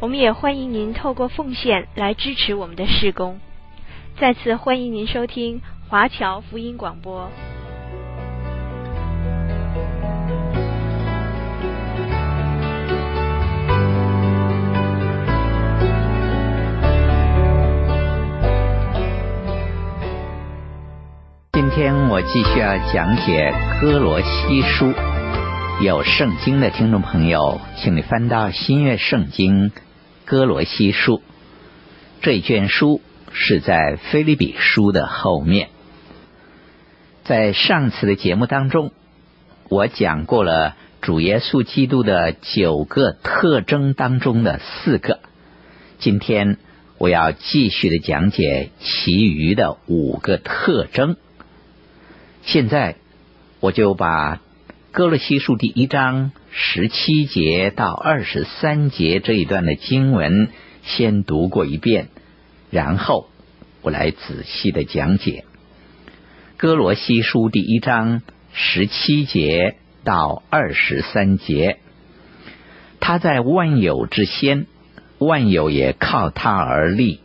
我们也欢迎您透过奉献来支持我们的事工。再次欢迎您收听华侨福音广播。今天我继续要讲解歌罗西书。有圣经的听众朋友，请你翻到新约圣经。哥罗西书这卷书是在腓立比书的后面。在上次的节目当中，我讲过了主耶稣基督的九个特征当中的四个。今天我要继续的讲解其余的五个特征。现在我就把哥罗西书第一章。十七节到二十三节这一段的经文，先读过一遍，然后我来仔细的讲解。哥罗西书第一章十七节到二十三节，他在万有之先，万有也靠他而立，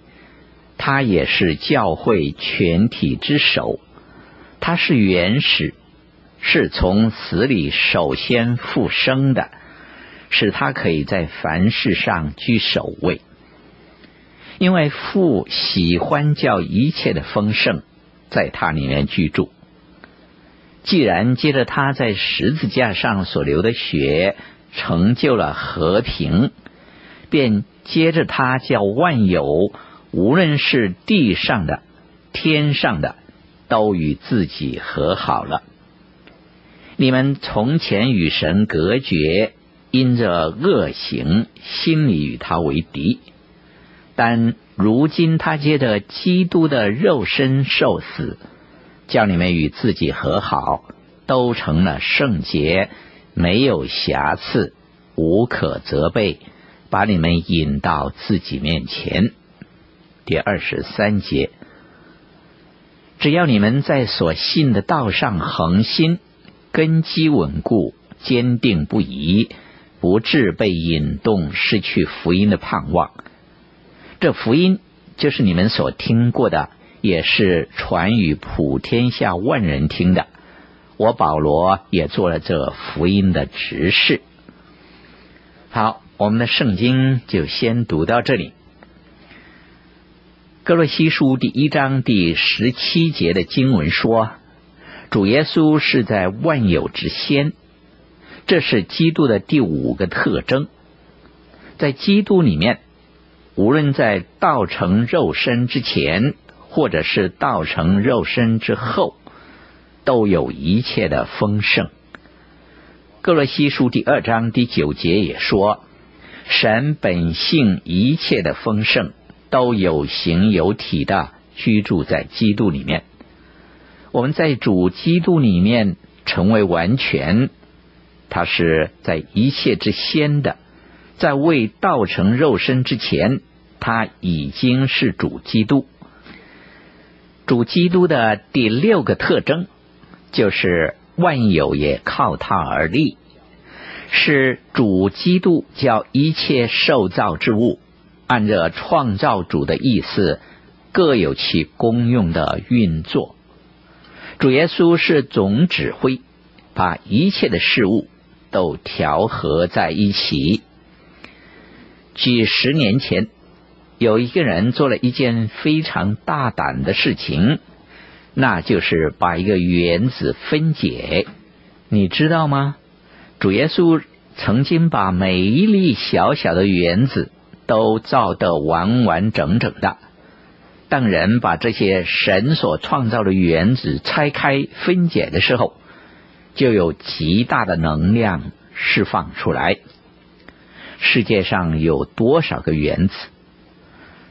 他也是教会全体之首，他是原始。是从死里首先复生的，使他可以在凡事上居首位。因为父喜欢叫一切的丰盛在他里面居住。既然接着他在十字架上所流的血成就了和平，便接着他叫万有，无论是地上的、天上的，都与自己和好了。你们从前与神隔绝，因着恶行，心里与他为敌；但如今他借着基督的肉身受死，叫你们与自己和好，都成了圣洁，没有瑕疵，无可责备，把你们引到自己面前。第二十三节，只要你们在所信的道上恒心。根基稳固，坚定不移，不致被引动，失去福音的盼望。这福音就是你们所听过的，也是传与普天下万人听的。我保罗也做了这福音的执事。好，我们的圣经就先读到这里。歌罗西书第一章第十七节的经文说。主耶稣是在万有之先，这是基督的第五个特征。在基督里面，无论在道成肉身之前，或者是道成肉身之后，都有一切的丰盛。歌罗西书第二章第九节也说，神本性一切的丰盛，都有形有体的居住在基督里面。我们在主基督里面成为完全，他是在一切之先的，在未道成肉身之前，他已经是主基督。主基督的第六个特征就是万有也靠他而立，是主基督叫一切受造之物按着创造主的意思，各有其功用的运作。主耶稣是总指挥，把一切的事物都调和在一起。几十年前，有一个人做了一件非常大胆的事情，那就是把一个原子分解。你知道吗？主耶稣曾经把每一粒小小的原子都造得完完整整的。当人把这些神所创造的原子拆开分解的时候，就有极大的能量释放出来。世界上有多少个原子？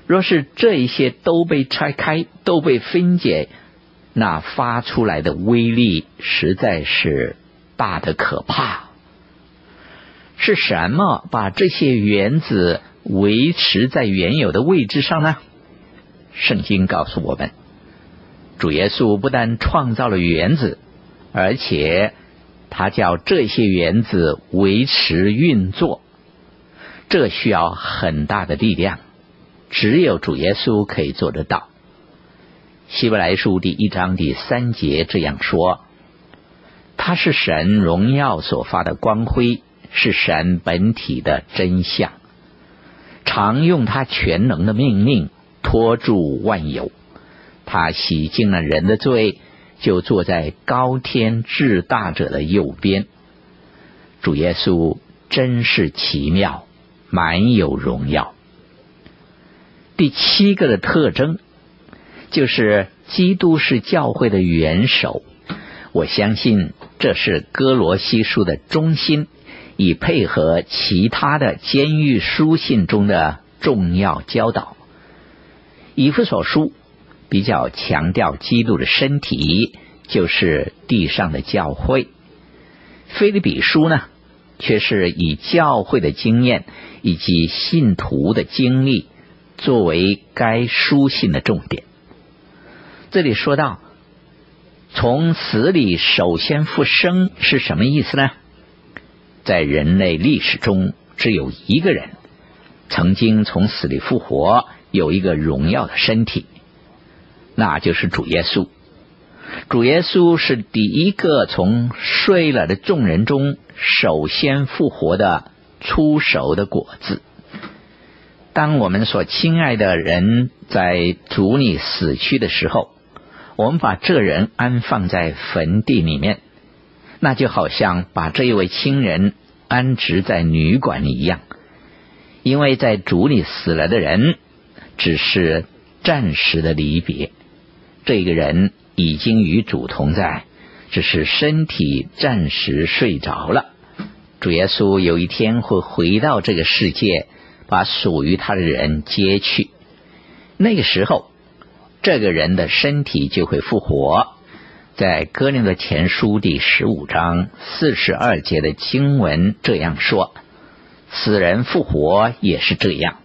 若是这一些都被拆开，都被分解，那发出来的威力实在是大的可怕。是什么把这些原子维持在原有的位置上呢？圣经告诉我们，主耶稣不但创造了原子，而且他叫这些原子维持运作，这需要很大的力量。只有主耶稣可以做得到。希伯来书第一章第三节这样说：“他是神荣耀所发的光辉，是神本体的真相，常用他全能的命令托住万有。他洗净了人的罪，就坐在高天至大者的右边。主耶稣真是奇妙，满有荣耀。”第七个的特征就是基督是教会的元首。我相信这是哥罗西书的中心，以配合其他的监狱书信中的重要教导。以弗所书比较强调基督的身体，就是地上的教会。腓立比书呢，却是以教会的经验以及信徒的经历。作为该书信的重点，这里说到从死里首先复生是什么意思呢？在人类历史中，只有一个人曾经从死里复活，有一个荣耀的身体，那就是主耶稣。主耶稣是第一个从睡了的众人中首先复活的出熟的果子。当我们所亲爱的人在主里死去的时候，我们把这人安放在坟地里面，那就好像把这一位亲人安置在旅馆里一样。因为在主里死了的人只是暂时的离别，这个人已经与主同在，只是身体暂时睡着了。主耶稣有一天会回到这个世界。把属于他的人接去，那个时候，这个人的身体就会复活。在哥林的前书第十五章四十二节的经文这样说：“死人复活也是这样，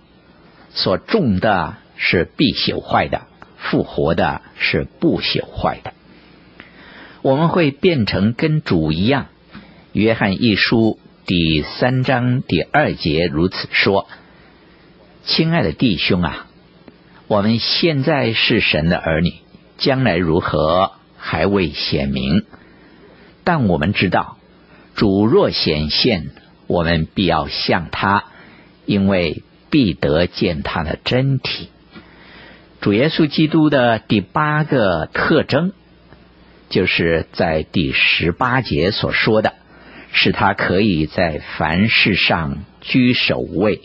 所种的是必朽坏的，复活的是不朽坏的。我们会变成跟主一样。”约翰一书第三章第二节如此说。亲爱的弟兄啊，我们现在是神的儿女，将来如何还未显明。但我们知道，主若显现，我们必要像他，因为必得见他的真体。主耶稣基督的第八个特征，就是在第十八节所说的，是他可以在凡事上居首位。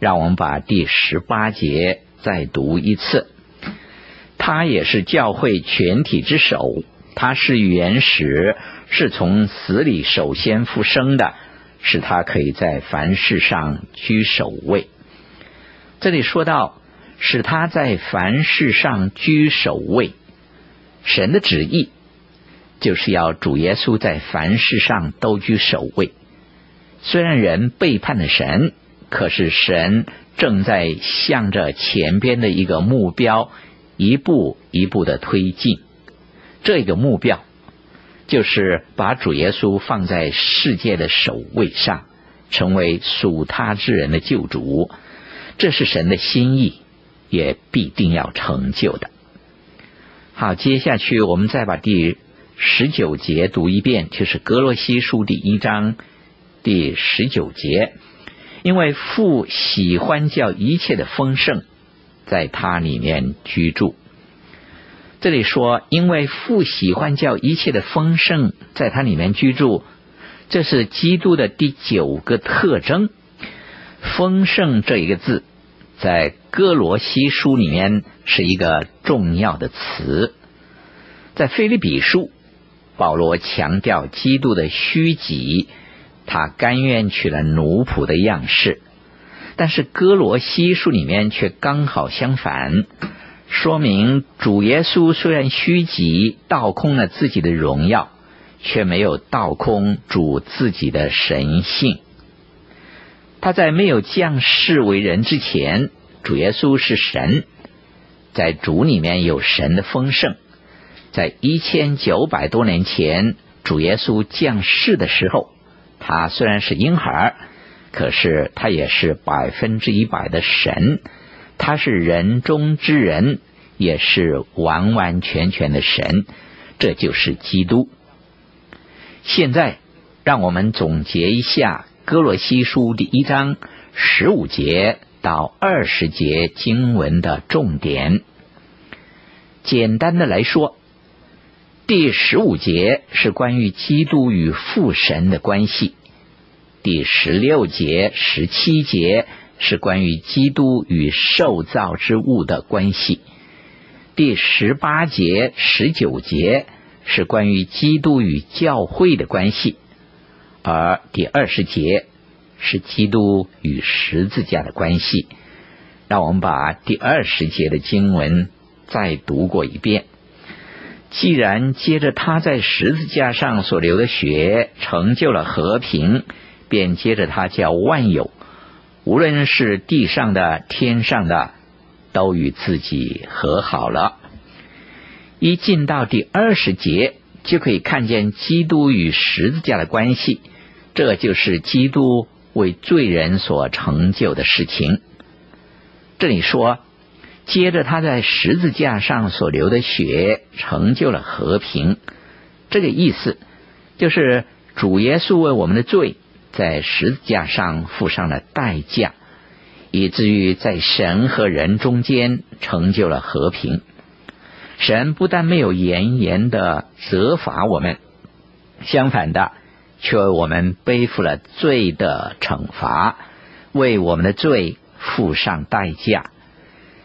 让我们把第十八节再读一次。他也是教会全体之首，他是原始，是从死里首先复生的，使他可以在凡事上居首位。这里说到，使他在凡事上居首位，神的旨意就是要主耶稣在凡事上都居首位。虽然人背叛了神。可是神正在向着前边的一个目标一步一步的推进，这个目标就是把主耶稣放在世界的首位上，成为属他之人的救主。这是神的心意，也必定要成就的。好，接下去我们再把第十九节读一遍，就是格罗西书第一章第十九节。因为父喜欢叫一切的丰盛在他里面居住。这里说，因为父喜欢叫一切的丰盛在他里面居住，这是基督的第九个特征。丰盛这一个字，在哥罗西书里面是一个重要的词。在腓立比书，保罗强调基督的虚己。他甘愿取了奴仆的样式，但是哥罗西书里面却刚好相反，说明主耶稣虽然虚极倒空了自己的荣耀，却没有倒空主自己的神性。他在没有降世为人之前，主耶稣是神，在主里面有神的丰盛。在一千九百多年前，主耶稣降世的时候，他虽然是婴孩，可是他也是百分之一百的神，他是人中之人，也是完完全全的神，这就是基督。现在，让我们总结一下哥罗西书第一章十五节到二十节经文的重点。简单的来说。第十五节是关于基督与父神的关系，第十六节、十七节是关于基督与受造之物的关系，第十八节、十九节是关于基督与教会的关系，而第二十节是基督与十字架的关系。让我们把第二十节的经文再读过一遍。既然接着他在十字架上所流的血成就了和平，便接着他叫万有，无论是地上的、天上的，都与自己和好了。一进到第二十节，就可以看见基督与十字架的关系，这就是基督为罪人所成就的事情。这里说。接着，他在十字架上所流的血成就了和平。这个意思就是主耶稣为我们的罪在十字架上付上了代价，以至于在神和人中间成就了和平。神不但没有严严的责罚我们，相反的，却为我们背负了罪的惩罚，为我们的罪付上代价。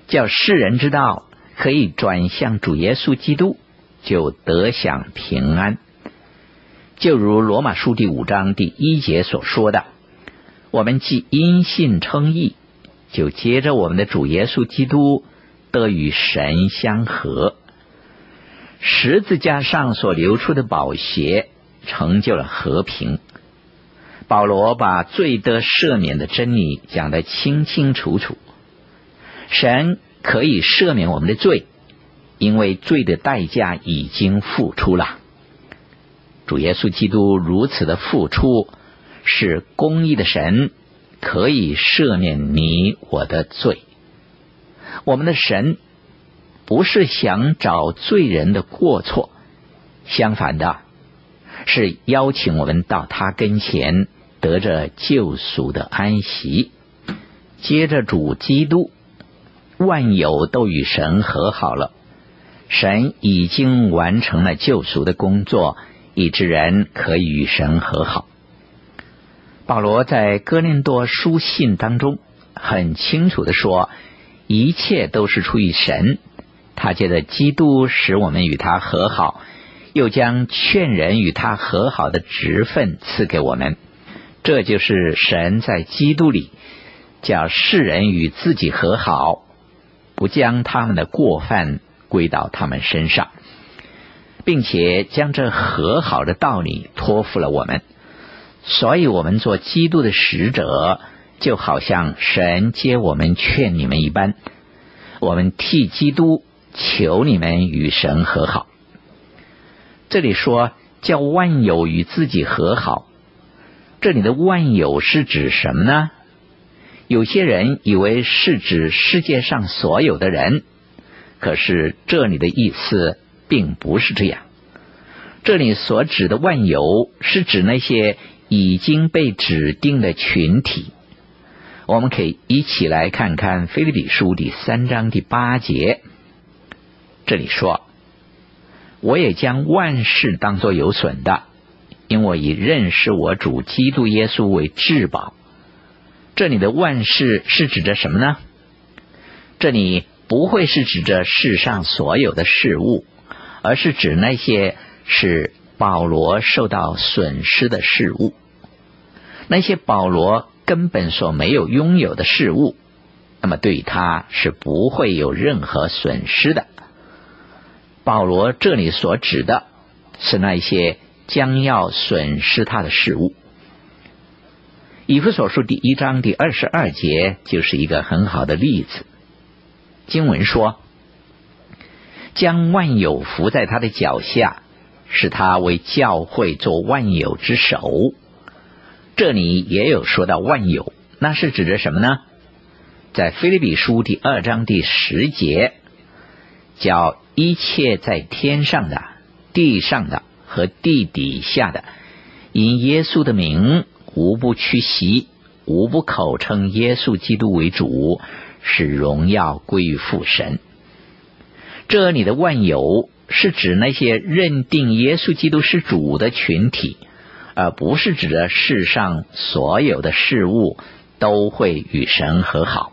叫世人知道可以转向主耶稣基督，就得享平安。就如罗马书第五章第一节所说的：“我们既因信称义，就接着我们的主耶稣基督得与神相合。十字架上所流出的宝血成就了和平。”保罗把罪得赦免的真理讲得清清楚楚。神可以赦免我们的罪，因为罪的代价已经付出了。主耶稣基督如此的付出，是公义的神可以赦免你我的罪。我们的神不是想找罪人的过错，相反的，是邀请我们到他跟前，得着救赎的安息。接着主基督。万有都与神和好了，神已经完成了救赎的工作，以致人可以与神和好。保罗在哥林多书信当中很清楚的说，一切都是出于神，他借着基督使我们与他和好，又将劝人与他和好的职分赐给我们，这就是神在基督里叫世人与自己和好。不将他们的过犯归到他们身上，并且将这和好的道理托付了我们，所以我们做基督的使者，就好像神接我们劝你们一般，我们替基督求你们与神和好。这里说叫万有与自己和好，这里的万有是指什么呢？有些人以为是指世界上所有的人，可是这里的意思并不是这样。这里所指的万有是指那些已经被指定的群体。我们可以一起来看看《腓立比书》第三章第八节，这里说：“我也将万事当作有损的，因为我以认识我主基督耶稣为至宝。”这里的万事是指着什么呢？这里不会是指着世上所有的事物，而是指那些使保罗受到损失的事物。那些保罗根本所没有拥有的事物，那么对他是不会有任何损失的。保罗这里所指的是那些将要损失他的事物。以弗所书第一章第二十二节就是一个很好的例子。经文说：“将万有伏在他的脚下，使他为教会做万有之首。”这里也有说到万有，那是指的什么呢？在腓立比书第二章第十节，叫一切在天上的、地上的和地底下的，因耶稣的名，无不屈膝，无不口称耶稣基督为主，使荣耀归于父神。这里的万有是指那些认定耶稣基督是主的群体。而不是指的世上所有的事物都会与神和好。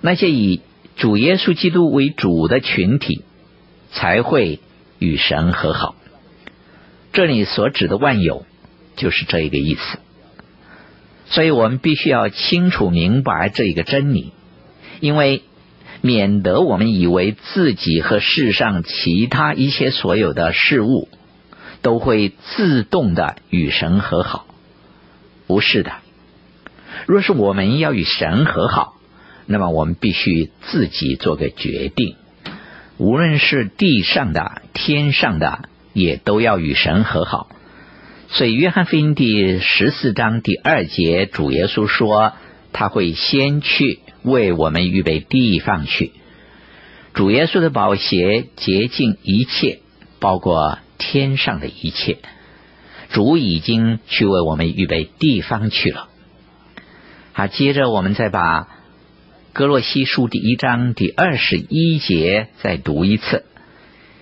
那些以主耶稣基督为主的群体才会与神和好。这里所指的万有就是这一个意思。所以我们必须要清楚明白这一个真理，因为免得我们以为自己和世上其他一切所有的事物。都会自动的与神和好，不是的。若是我们要与神和好，那么我们必须自己做个决定，无论是地上的、天上的，也都要与神和好。所以，约翰福音第十四章第二节，主耶稣说：“他会先去为我们预备地方去。”主耶稣的宝血洁净一切，包括。天上的一切，主已经去为我们预备地方去了。好，接着我们再把歌罗西书第一章第二十一节再读一次。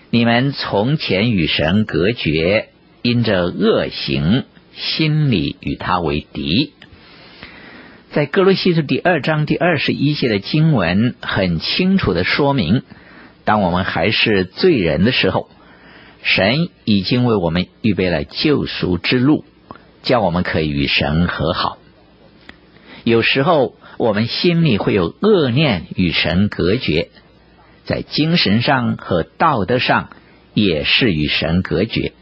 你们从前与神隔绝，因着恶行，心里与他为敌。在歌罗西书第二章第二十一节的经文，很清楚的说明，当我们还是罪人的时候。神已经为我们预备了救赎之路，叫我们可以与神和好。有时候我们心里会有恶念与神隔绝，在精神上和道德上也是与神隔绝。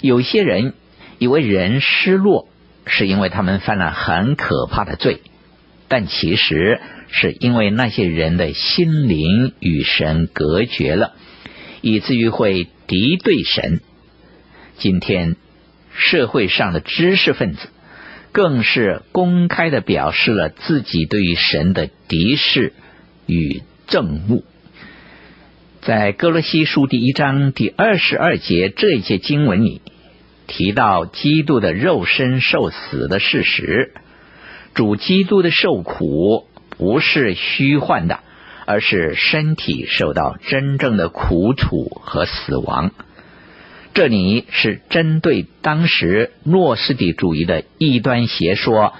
有些人以为人失落是因为他们犯了很可怕的罪，但其实是因为那些人的心灵与神隔绝了，以至于会。敌对神，今天社会上的知识分子更是公开的表示了自己对于神的敌视与憎恶。在哥罗西书第一章第二十二节这一节经文里提到基督的肉身受死的事实，主基督的受苦不是虚幻的。而是身体受到真正的苦楚和死亡，这里是针对当时诺斯底主义的异端邪说，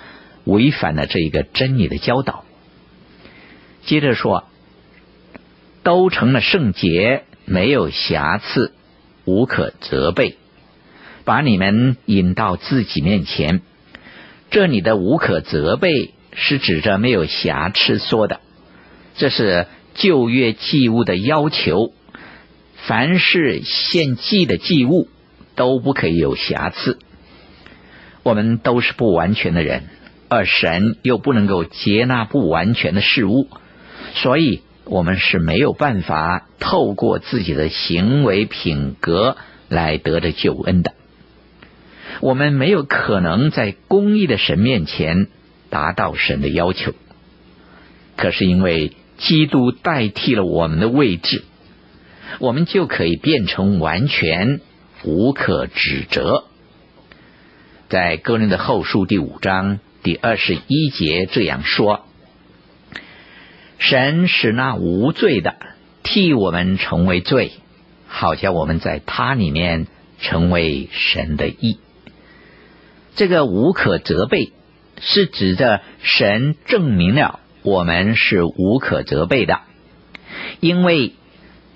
违反了这一个真理的教导。接着说，都成了圣洁，没有瑕疵，无可责备，把你们引到自己面前。这里的无可责备是指着没有瑕疵说的。这是旧约祭物的要求，凡是献祭的祭物都不可以有瑕疵。我们都是不完全的人，而神又不能够接纳不完全的事物，所以我们是没有办法透过自己的行为品格来得着救恩的。我们没有可能在公义的神面前达到神的要求，可是因为。基督代替了我们的位置，我们就可以变成完全无可指责。在哥林的后书第五章第二十一节这样说：“神使那无罪的替我们成为罪，好叫我们在他里面成为神的义。”这个无可责备是指着神证明了。我们是无可责备的，因为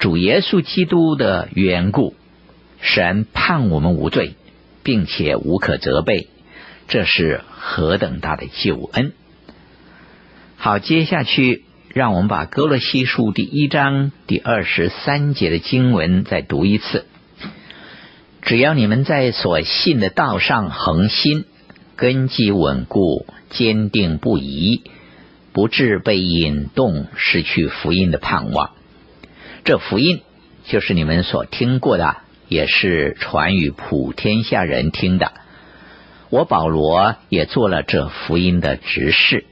主耶稣基督的缘故，神判我们无罪，并且无可责备，这是何等大的救恩！好，接下去让我们把哥罗西书第一章第二十三节的经文再读一次。只要你们在所信的道上恒心，根基稳固，坚定不移，不致被引动，失去福音的盼望。这福音就是你们所听过的，也是传与普天下人听的。我保罗也做了这福音的执事。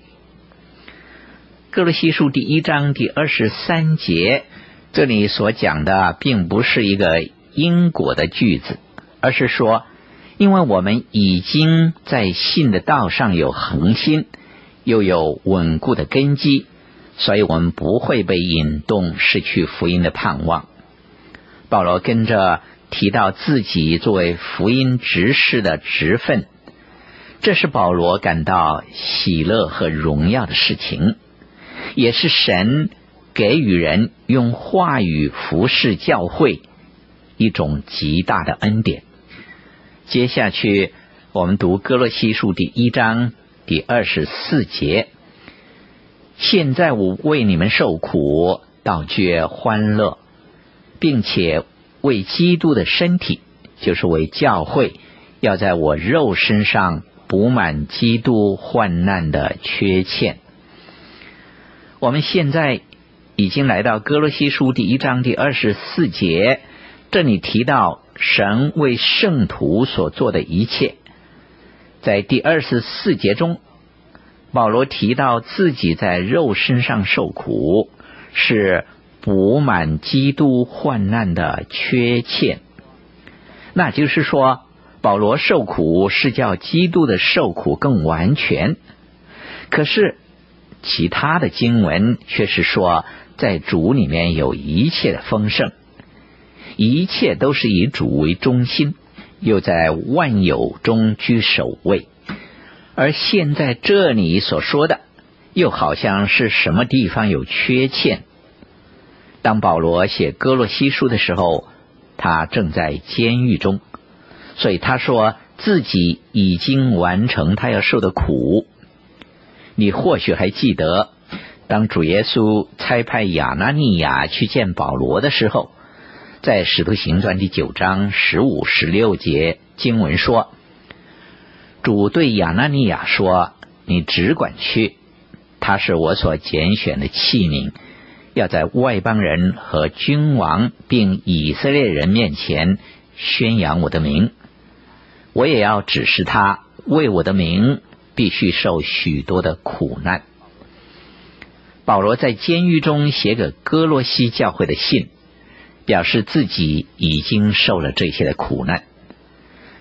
各罗西书第一章第二十三节，这里所讲的并不是一个因果的句子，而是说，因为我们已经在信的道上有恒心，又有稳固的根基，所以我们不会被引动，失去福音的盼望。保罗跟着提到自己作为福音执事的职分，这是保罗感到喜乐和荣耀的事情。也是神给予人用话语服侍教会一种极大的恩典。接下去，我们读歌罗西书第一章第二十四节。现在我为你们受苦，倒觉欢乐，并且为基督的身体，就是为教会，要在我肉身上补满基督患难的缺欠。我们现在已经来到歌罗西书第一章第二十四节，这里提到神为圣徒所做的一切。在第二十四节中，保罗提到自己在肉身上受苦，是补满基督患难的缺欠。那就是说，保罗受苦是叫基督的受苦更完全。可是。其他的经文却是说，在主里面有一切的丰盛，一切都是以主为中心，又在万有中居首位。而现在这里所说的，又好像是什么地方有缺欠。当保罗写哥罗西书的时候，他正在监狱中，所以他说自己已经完成他要受的苦。你或许还记得，当主耶稣差派亚纳尼亚去见保罗的时候，在《使徒行传》第九章十五、十六节经文说：“主对亚纳尼亚说，你只管去，他是我所拣选的器皿，要在外邦人和君王并以色列人面前宣扬我的名。我也要指示他为我的名。”必须受许多的苦难。保罗在监狱中写给哥罗西教会的信，表示自己已经受了这些的苦难。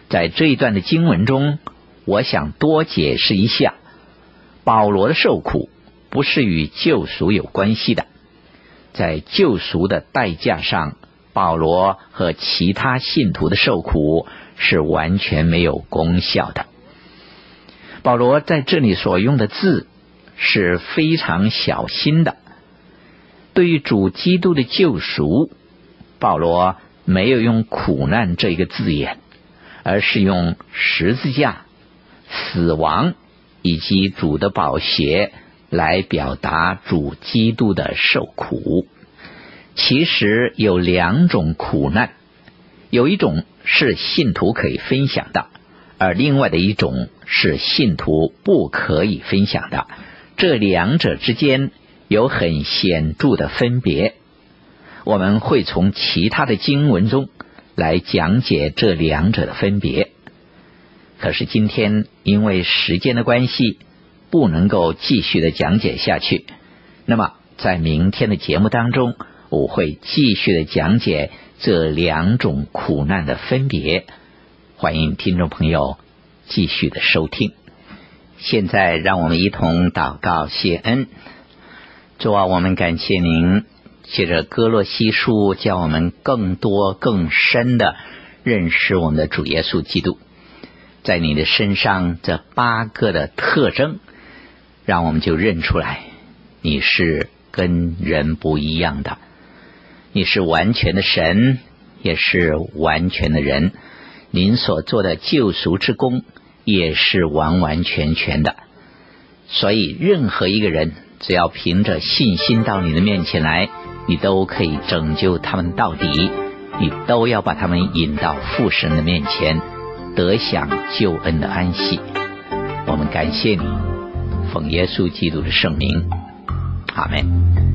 在这一段的经文中，我想多解释一下，保罗的受苦不是与救赎有关系的，在救赎的代价上，保罗和其他信徒的受苦是完全没有功效的。保罗在这里所用的字是非常小心的。对于主基督的救赎，保罗没有用苦难这一个字眼，而是用十字架、死亡以及主的宝血来表达主基督的受苦。其实有两种苦难，有一种是信徒可以分享的。而另外的一种是信徒不可以分享的，这两者之间有很显著的分别。我们会从其他的经文中来讲解这两者的分别。可是今天因为时间的关系，不能够继续的讲解下去。那么在明天的节目当中，我会继续的讲解这两种苦难的分别。欢迎听众朋友继续的收听。现在，让我们一同祷告谢恩。主啊，我们感谢您，借着哥罗西书，叫我们更多更深的认识我们的主耶稣基督。在你的身上这八个的特征让我们就认出来你是跟人不一样的。你是完全的神也是完全的人。您所做的救赎之功也是完完全全的。所以任何一个人只要凭着信心到你的面前来你都可以拯救他们到底你都要把他们引到父神的面前。得享救恩的安息，我们感谢你，奉耶稣基督的圣名，阿门。